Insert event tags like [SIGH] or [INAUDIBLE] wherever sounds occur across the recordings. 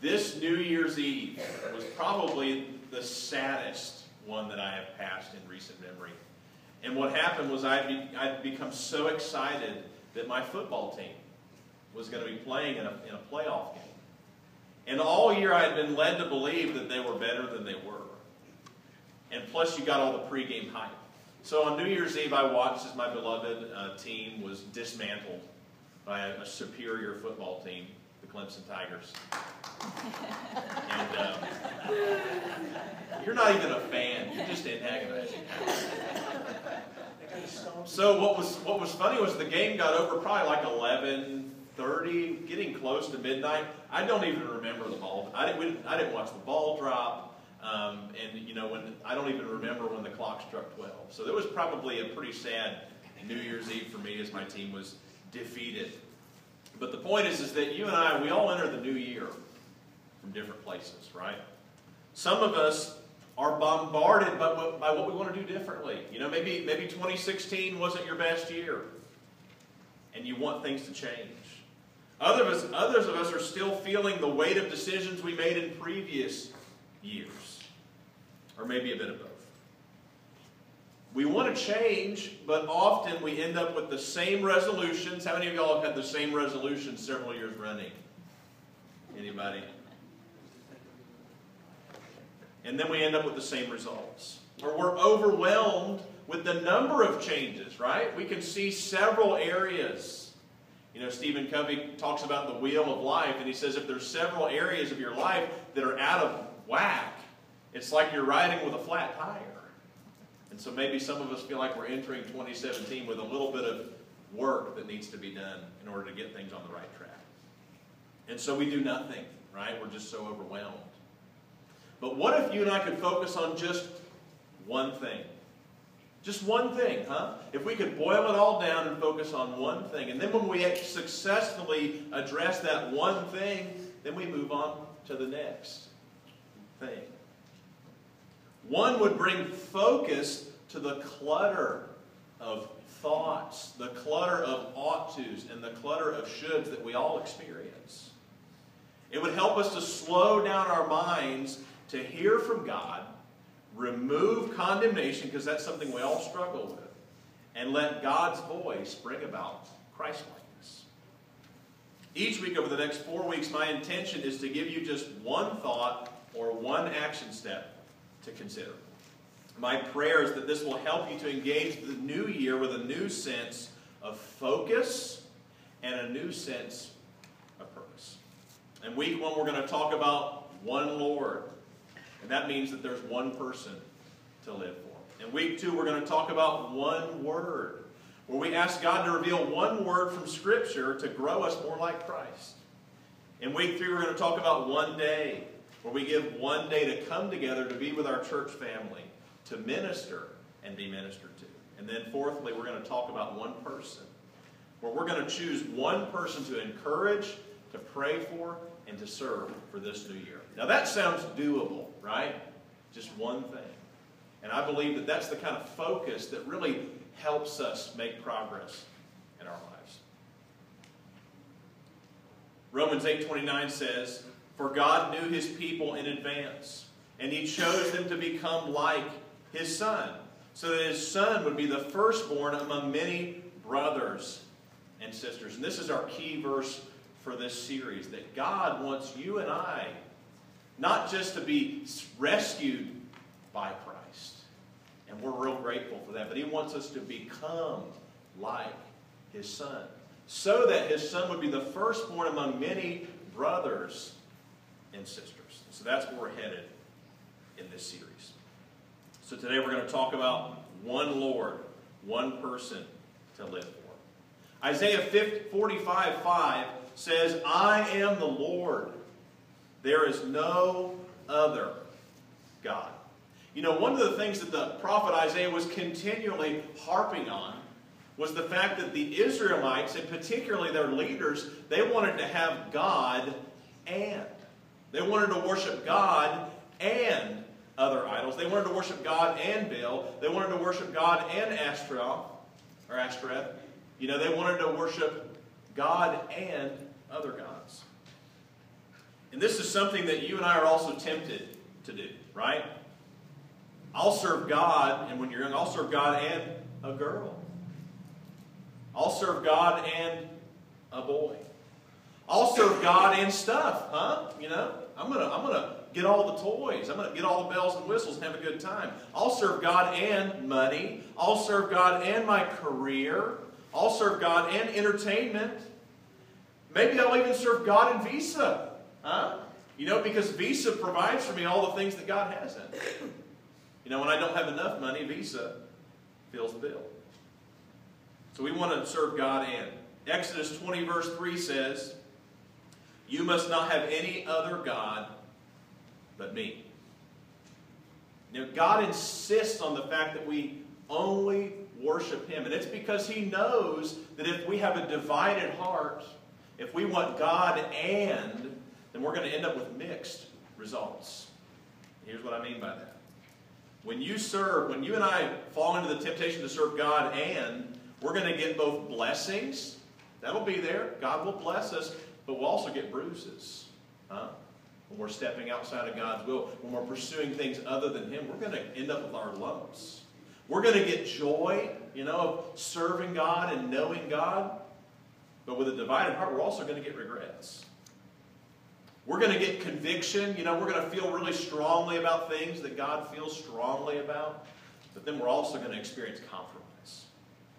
This New Year's Eve was probably the saddest one that I have passed in recent memory. And what happened was I'd, be, I'd become so excited that my football team was going to be playing in a, in a playoff game. And all year I had been led to believe that they were better than they were. And plus, you got all the pregame hype. So on New Year's Eve, I watched as my beloved uh, team was dismantled by a, a, superior football team, the Clemson Tigers. [LAUGHS] and um, you're not even a fan; you're just antagonizing. So what was what was funny was the game got over probably like 11, 30, getting close to midnight. I don't even remember the ball. I didn't, I didn't watch the ball drop. Um, and you know, when I don't even remember when the clock struck 12. So it was probably a pretty sad New Year's Eve for me as my team was defeated. But the point is, is that you and I, we all enter the new year from different places, right? Some of us are bombarded by what, by what we want to do differently. You know, maybe, maybe 2016 wasn't your best year, and you want things to change. Other of us, others of us are still feeling the weight of decisions we made in previous years, or maybe a bit of both. We want to change, but often we end up with the same resolutions. How many of y'all have had the same resolutions several years running? Anybody? And then we end up with the same results. Or we're overwhelmed with the number of changes, right? We can see several areas. You know, Stephen Covey talks about the wheel of life, and he says if there's several areas of your life that are out of whack, it's like you're riding with a flat tire. And so maybe some of us feel like we're entering 2017 with a little bit of work that needs to be done in order to get things on the right track. And so we do nothing, right? We're just so overwhelmed. But what if you and I could focus on just one thing? Just one thing, huh? If we could boil it all down and focus on one thing, and then when we successfully address that one thing, then we move on to the next thing. One would bring focus to the clutter of thoughts, the clutter of ought tos, and the clutter of shoulds that we all experience. It would help us to slow down our minds to hear from God, remove condemnation, because that's something we all struggle with, and let God's voice bring about Christlikeness. Each week over the next four weeks, my intention is to give you just one thought or one action step to consider. My prayer is that this will help you to engage the new year with a new sense of focus and a new sense of purpose. In week one, we're going to talk about one Lord. And that means that there's one person to live for. In week two, we're going to talk about one word, where we ask God to reveal one word from Scripture to grow us more like Christ. In week three, we're going to talk about one day, where we give one day to come together to be with our church family, to minister and be ministered to. And then fourthly, we're going to talk about one person, where we're going to choose one person to encourage, to pray for, and to serve for this new year. Now that sounds doable, right? Just one thing. And I believe that that's the kind of focus that really helps us make progress in our lives. Romans 8:29 says, for God knew his people in advance, and he chose them to become like his son, so that his son would be the firstborn among many brothers and sisters. And this is our key verse for this series that God wants you and I not just to be rescued by Christ, and we're real grateful for that, but he wants us to become like his son, so that his son would be the firstborn among many brothers and sisters. So that's where we're headed in this series. So today we're going to talk about one Lord, one person to live for. Isaiah 45 5 says, I am the Lord. There is no other God. You know, one of the things that the prophet Isaiah was continually harping on was the fact that the Israelites, and particularly their leaders, they wanted to have God and. They wanted to worship God and other idols. They wanted to worship God and Baal. They wanted to worship God and Ashtaroth, or Ashtoreth. You know, they wanted to worship God and other gods. And this is something that you and I are also tempted to do, right? I'll serve God, and when you're young, I'll serve God and a girl. I'll serve God and a boy. I'll serve God and stuff, huh? You know, I'm gonna, I'm gonna get all the toys. I'm gonna get all the bells and whistles and have a good time. I'll serve God and money. I'll serve God and my career. I'll serve God and entertainment. Maybe I'll even serve God in Visa, huh? You know, because Visa provides for me all the things that God hasn't. You know, when I don't have enough money, Visa fills the bill. So we want to serve God and. Exodus 20, verse 3 says, You must not have any other God but me. Now, God insists on the fact that we only worship Him. And it's because He knows that if we have a divided heart, if we want God and, then we're going to end up with mixed results. Here's what I mean by that. When you serve, when you and I fall into the temptation to serve God and, we're going to get both blessings. That'll be there. God will bless us, but we'll also get bruises. Huh? When we're stepping outside of God's will, when we're pursuing things other than Him, we're going to end up with our lumps. We're going to get joy, you know, of serving God and knowing God. But with a divided heart, we're also going to get regrets. We're going to get conviction. You know, we're going to feel really strongly about things that God feels strongly about. But then we're also going to experience compromise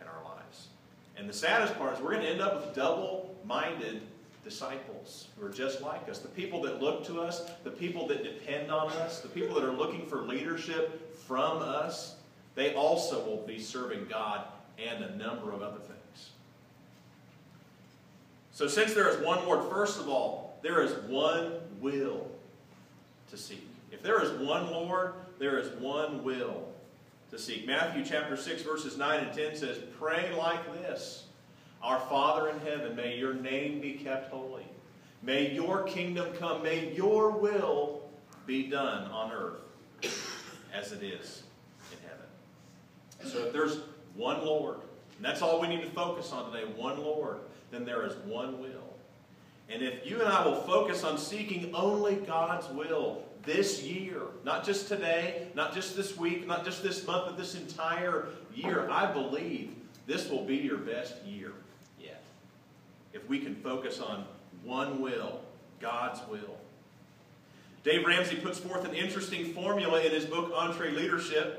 in our lives. And the saddest part is we're going to end up with double minded disciples who are just like us. The people that look to us, the people that depend on us, the people that are looking for leadership from us, they also will be serving God and a number of other things. So, since there is one Lord, first of all, there is one will to seek. If there is one Lord, there is one will to seek. Matthew chapter 6, verses 9 and 10 says, Pray like this Our Father in heaven, may your name be kept holy. May your kingdom come. May your will be done on earth as it is in heaven. So if there's one Lord, and that's all we need to focus on today, one Lord, then there is one will. And if you and I will focus on seeking only God's will this year, not just today, not just this week, not just this month, but this entire year, I believe this will be your best year. If we can focus on one will, God's will. Dave Ramsey puts forth an interesting formula in his book, EntreLeadership.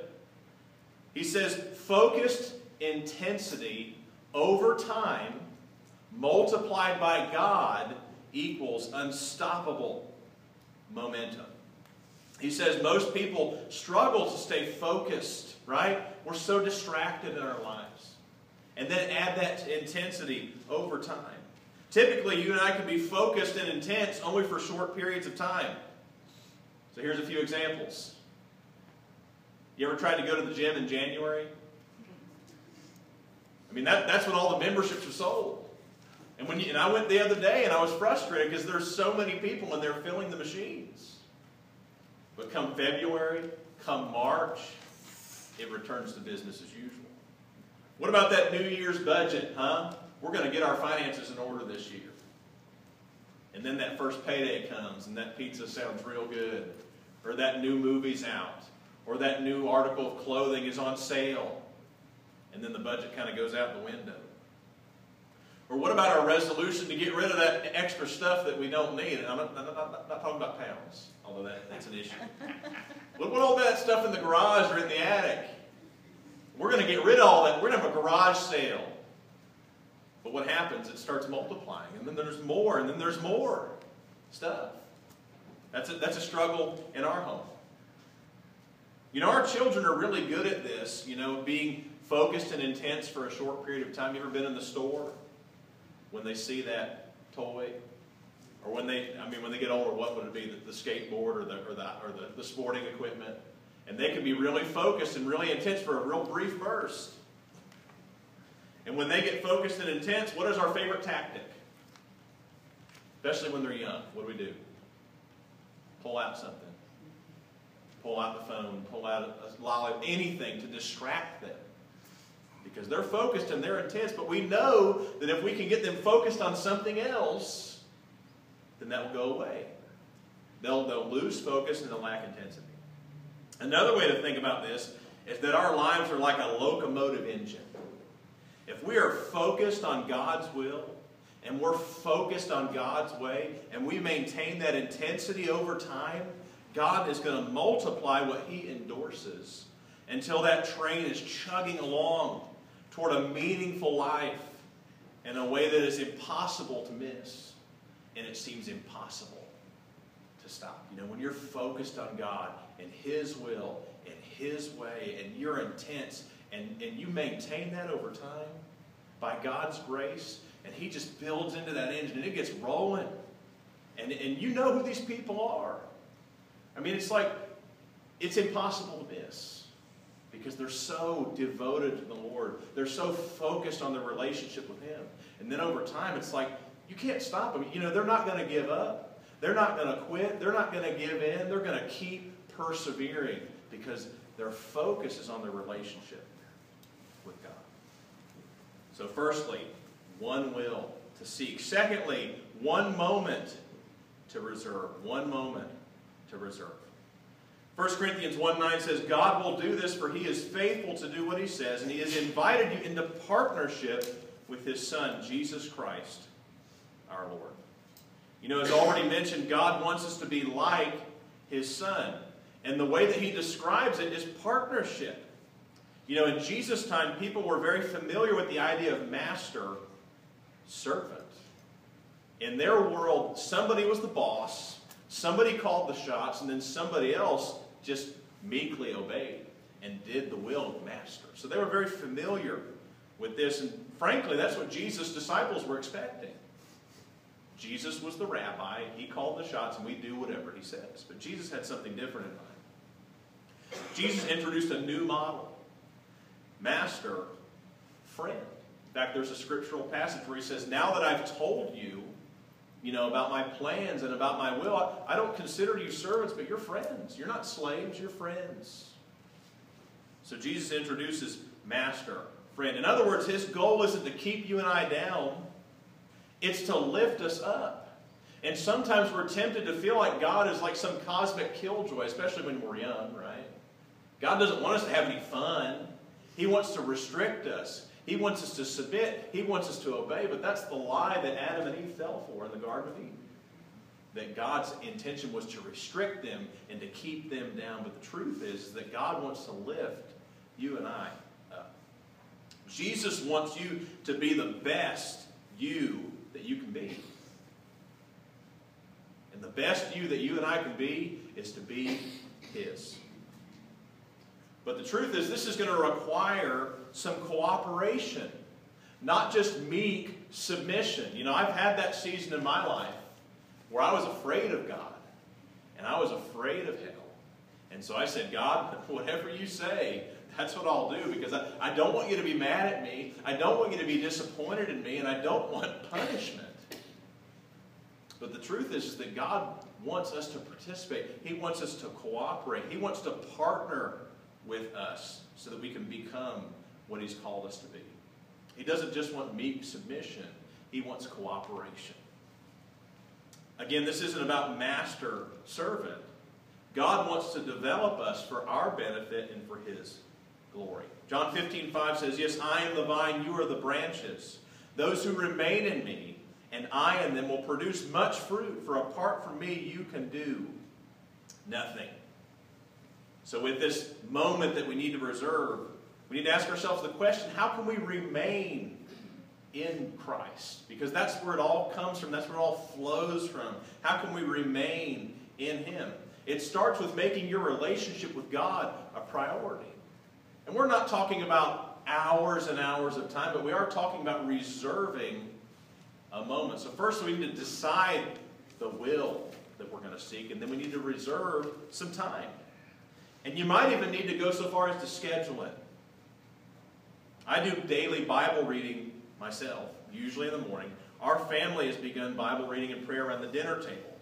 He says, focused intensity over time multiplied by God equals unstoppable momentum. He says most people struggle to stay focused, right? We're so distracted in our lives. And then add that intensity over time. Typically, you and I can be focused and intense only for short periods of time. So here's a few examples. You ever tried to go to the gym in January? I mean, that, that's when all the memberships are sold. And, when you, and I went the other day and I was frustrated because there's so many people and they're filling the machines. But come February, come March, it returns to business as usual. What about that New Year's budget, huh? We're going to get our finances in order this year. And then that first payday comes and that pizza sounds real good. Or that new movie's out. Or that new article of clothing is on sale. And then the budget kind of goes out the window. Or what about our resolution to get rid of that extra stuff that we don't need? And I'm not, not, not, not talking about pounds, although that, that's an issue. [LAUGHS] what about all that stuff in the garage or in the attic? We're going to get rid of all that. We're going to have a garage sale. But what happens? It starts multiplying, and then there's more, and then there's more stuff. That's a, that's a struggle in our home. You know, our children are really good at this, you know, being focused and intense for a short period of time. You ever been in the store when they see that toy? Or when they, I mean, when they get older, what would it be? The, the skateboard or, the, or, the, or the, the sporting equipment? And they can be really focused and really intense for a real brief burst. And when they get focused and intense, what is our favorite tactic? Especially when they're young. What do we do? Pull out something. Pull out the phone, pull out a lolly, anything to distract them. Because they're focused and they're intense, but we know that if we can get them focused on something else, then that will go away. they'll, they'll lose focus and they'll lack intensity. Another way to think about this is that our lives are like a locomotive engine. If we are focused on God's will and we're focused on God's way and we maintain that intensity over time, God is going to multiply what He endorses until that train is chugging along toward a meaningful life in a way that is impossible to miss and it seems impossible to stop. You know, when you're focused on God and His will and His way and you're intense and, and you maintain that over time by God's grace and He just builds into that engine and it gets rolling. And, and you know who these people are. I mean, it's like, it's impossible to miss because they're so devoted to the Lord. They're so focused on their relationship with Him. And then over time, it's like, you can't stop them. You know, they're not going to give up. They're not going to quit. They're not going to give in. They're going to keep persevering because their focus is on their relationship. So, firstly, one will to seek. Secondly, one moment to reserve. One moment to reserve. 1 Corinthians 1 9 says, God will do this, for he is faithful to do what he says, and he has invited you into partnership with his Son, Jesus Christ, our Lord. You know, as already mentioned, God wants us to be like his Son. And the way that he describes it is partnership. You know, in Jesus' time, people were very familiar with the idea of master servant. In their world, somebody was the boss, somebody called the shots, and then somebody else just meekly obeyed and did the will of the master. So they were very familiar with this, and frankly, that's what Jesus' disciples were expecting. Jesus was the rabbi, he called the shots, and we do whatever he says. But Jesus had something different in mind. Jesus introduced a new model master, friend. In fact, there's a scriptural passage where he says, Now that I've told you, you know, about my plans and about my will, I, don't consider you servants, but you're friends. You're not slaves, you're friends. So Jesus introduces master, friend. In other words, his goal isn't to keep you and I down, it's to lift us up. And sometimes we're tempted to feel like God is like some cosmic killjoy, especially when we're young, right? God doesn't want us to have any fun. He wants to restrict us. He wants us to submit. He wants us to obey. But that's the lie that Adam and Eve fell for in the Garden of Eden. That God's intention was to restrict them and to keep them down. But the truth is, that God wants to lift you and I up. Jesus wants you to be the best you that you can be. And the best you that you and I can be is to be His. But the truth is, this is going to require some cooperation, not just meek submission. You know, I've had that season in my life where I was afraid of God and I was afraid of hell. And so I said, God, [LAUGHS] whatever you say, that's what I'll do because I, I don't want you to be mad at me. I don't want you to be disappointed in me, and I don't want [LAUGHS] punishment. But the truth is, is that God wants us to participate. He wants us to cooperate. He wants to partner with us so that we can become what He's called us to be. He doesn't just want meek submission, He wants cooperation. Again, this isn't about master servant. God wants to develop us for our benefit and for His glory. John 15, 5 says, Yes, I am the vine, you are the branches. Those who remain in me, and I in them will produce much fruit, for apart from me you can do nothing. So, with this moment that we need to reserve, we need to ask ourselves the question how can we remain in Christ? Because that's where it all comes from, that's where it all flows from. How can we remain in Him? It starts with making your relationship with God a priority. And we're not talking about hours and hours of time, but we are talking about reserving a moment. So, first, we need to decide the will that we're going to seek, and then we need to reserve some time. And you might even need to go so far as to schedule it. I do daily Bible reading myself, usually in the morning. Our family has begun Bible reading and prayer around the dinner table.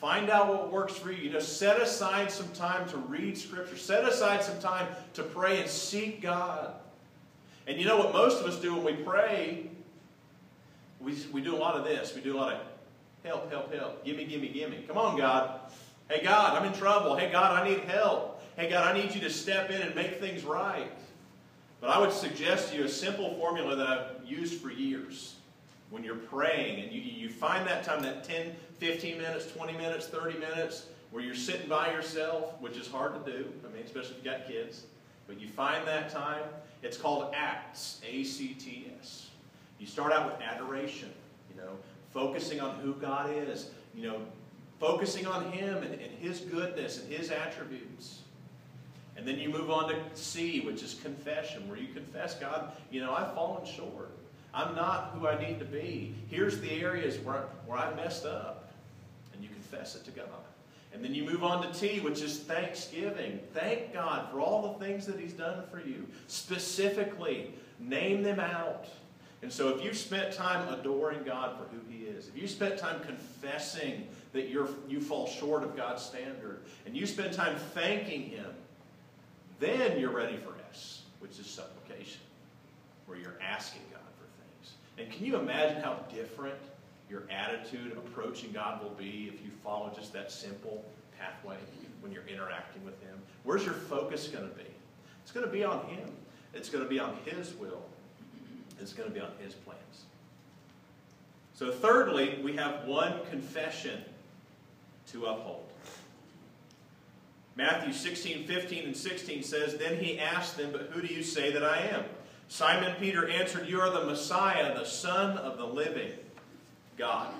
Find out what works for you. You know, set aside some time to read Scripture. Set aside some time to pray and seek God. And you know what most of us do when we pray? We, we do a lot of this. We do a lot of, Help, help, help. Gimme, gimme, gimme. Come on, God. Hey, God, I'm in trouble. Hey, God, I need help. Hey, God, I need you to step in and make things right. But I would suggest to you a simple formula that I've used for years. When you're praying and you, you find that time, that 10, 15 minutes, 20 minutes, 30 minutes, where you're sitting by yourself, which is hard to do, I mean, especially if you've got kids, but you find that time, it's called ACTS, A-C-T-S. You start out with adoration, you know, focusing on who God is, you know, focusing on Him and, and His goodness and His attributes. And then you move on to C, which is confession, where you confess, God, you know, I've fallen short. I'm not who I need to be. Here's the areas where, where I messed up. And you confess it to God. And then you move on to T, which is thanksgiving. Thank God for all the things that He's done for you. Specifically, name them out. And so if you've spent time adoring God for who He is, if you've spent time confessing that you're, you fall short of God's standard, and you spend time thanking Him, then you're ready for S, which is supplication, where you're asking God for things. And can you imagine how different your attitude approaching God will be if you follow just that simple pathway when you're interacting with Him? Where's your focus going to be? It's going to be on Him. It's going to be on His will. It's going to be on His plans. So, thirdly, we have one confession to uphold. Matthew 16, 15, and 16 says, Then he asked them, But who do you say that I am? Simon Peter answered, You are the Messiah, the Son of the living God.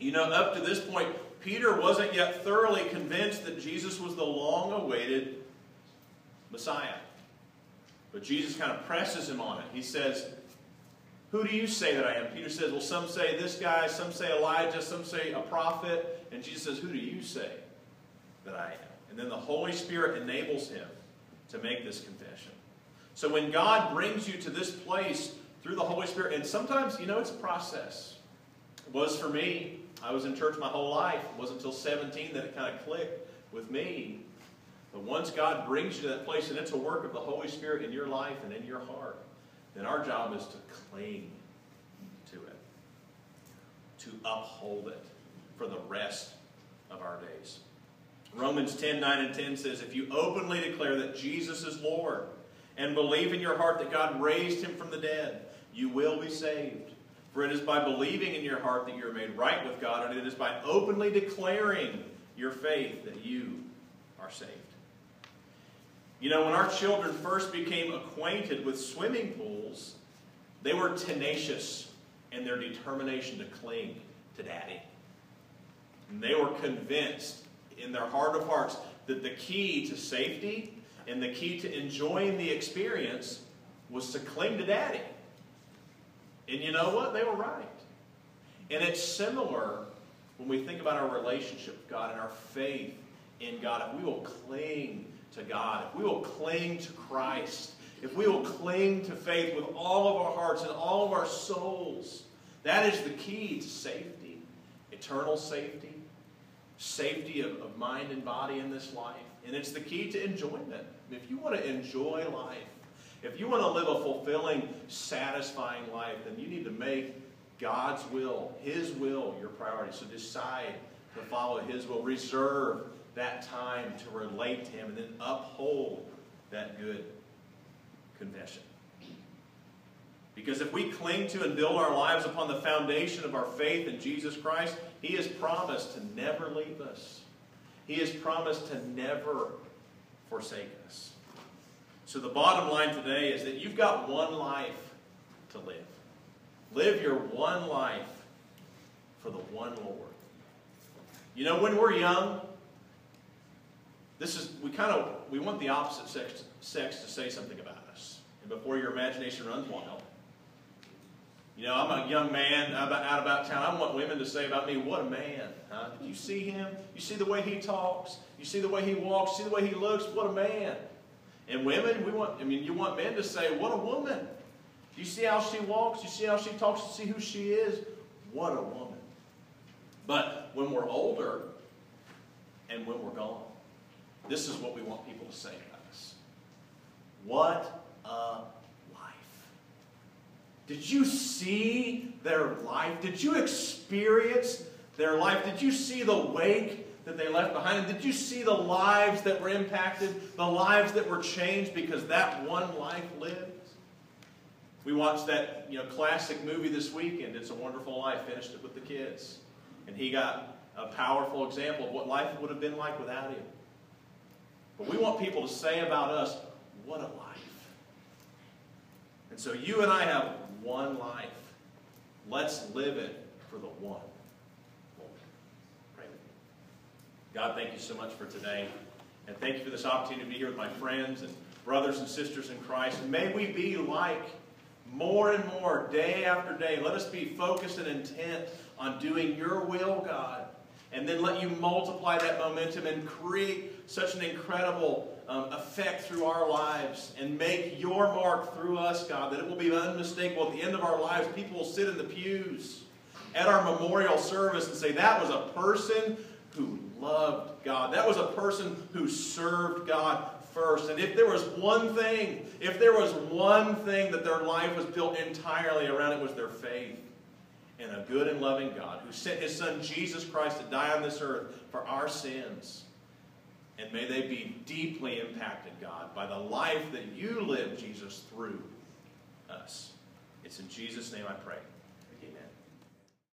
You know, up to this point, Peter wasn't yet thoroughly convinced that Jesus was the long awaited Messiah. But Jesus kind of presses him on it. He says, Who do you say that I am? Peter says, Well, some say this guy, some say Elijah, some say a prophet. And Jesus says, Who do you say that I am? And then the Holy Spirit enables him to make this confession. So when God brings you to this place through the Holy Spirit, and sometimes, you know, it's a process. It was for me. I was in church my whole life. It wasn't until 17 that it kind of clicked with me. But once God brings you to that place, and it's a work of the Holy Spirit in your life and in your heart, then our job is to cling to it, to uphold it for the rest of our days. Romans 10 9 and 10 says, If you openly declare that Jesus is Lord and believe in your heart that God raised him from the dead, you will be saved. For it is by believing in your heart that you are made right with God, and it is by openly declaring your faith that you are saved. You know, when our children first became acquainted with swimming pools, they were tenacious in their determination to cling to daddy. And they were convinced in their heart of hearts that the key to safety and the key to enjoying the experience was to cling to daddy. And you know what? They were right. And it's similar when we think about our relationship with God and our faith in God. If we will cling to God, if we will cling to Christ, if we will cling to faith with all of our hearts and all of our souls, that is the key to safety, eternal safety, safety of, of mind and body in this life. And it's the key to enjoyment. If you want to enjoy life, if you want to live a fulfilling, satisfying life, then you need to make God's will, His will, your priority. So decide to follow His will. Reserve that time to relate to Him and then uphold that good confession. Because if we cling to and build our lives upon the foundation of our faith in Jesus Christ, He has promised to never leave us. He has promised to never forsake us. So the bottom line today is that you've got one life to live. Live your one life for the one Lord. You know, when we're young, this is we kind of we want the opposite sex, sex to say something about us. And before your imagination runs wild, you know, I'm a young man out about, out about town. I want women to say about me, what a man. Huh? Did you see him? You see the way he talks? You see the way he walks? See the way he looks? What a man. And women, we want, I mean, you want men to say, what a woman. You see how she walks? You see how she talks? You see who she is? What a woman. But when we're older and when we're gone, this is what we want people to say about us. What a did you see their life? Did you experience their life? Did you see the wake that they left behind? Did you see the lives that were impacted, the lives that were changed because that one life lived? We watched that you know classic movie this weekend. It's a Wonderful Life. Finished it with the kids, and he got a powerful example of what life would have been like without him. But we want people to say about us, "What a life!" And so you and I have one life. Let's live it for the one. Pray with me. God, thank you so much for today. And thank you for this opportunity to be here with my friends and brothers and sisters in Christ. And may we be like more and more, day after day. Let us be focused and intent on doing your will, God. And then let you multiply that momentum and create such an incredible um, effect through our lives and make your mark through us, God, that it will be unmistakable. At the end of our lives, people will sit in the pews at our memorial service and say, That was a person who loved God. That was a person who served God first. And if there was one thing, if there was one thing that their life was built entirely around, it was their faith in a good and loving God who sent his son Jesus Christ to die on this earth for our sins. And may they be deeply impacted, God, by the life that you live, Jesus, through us. It's in Jesus' name I pray.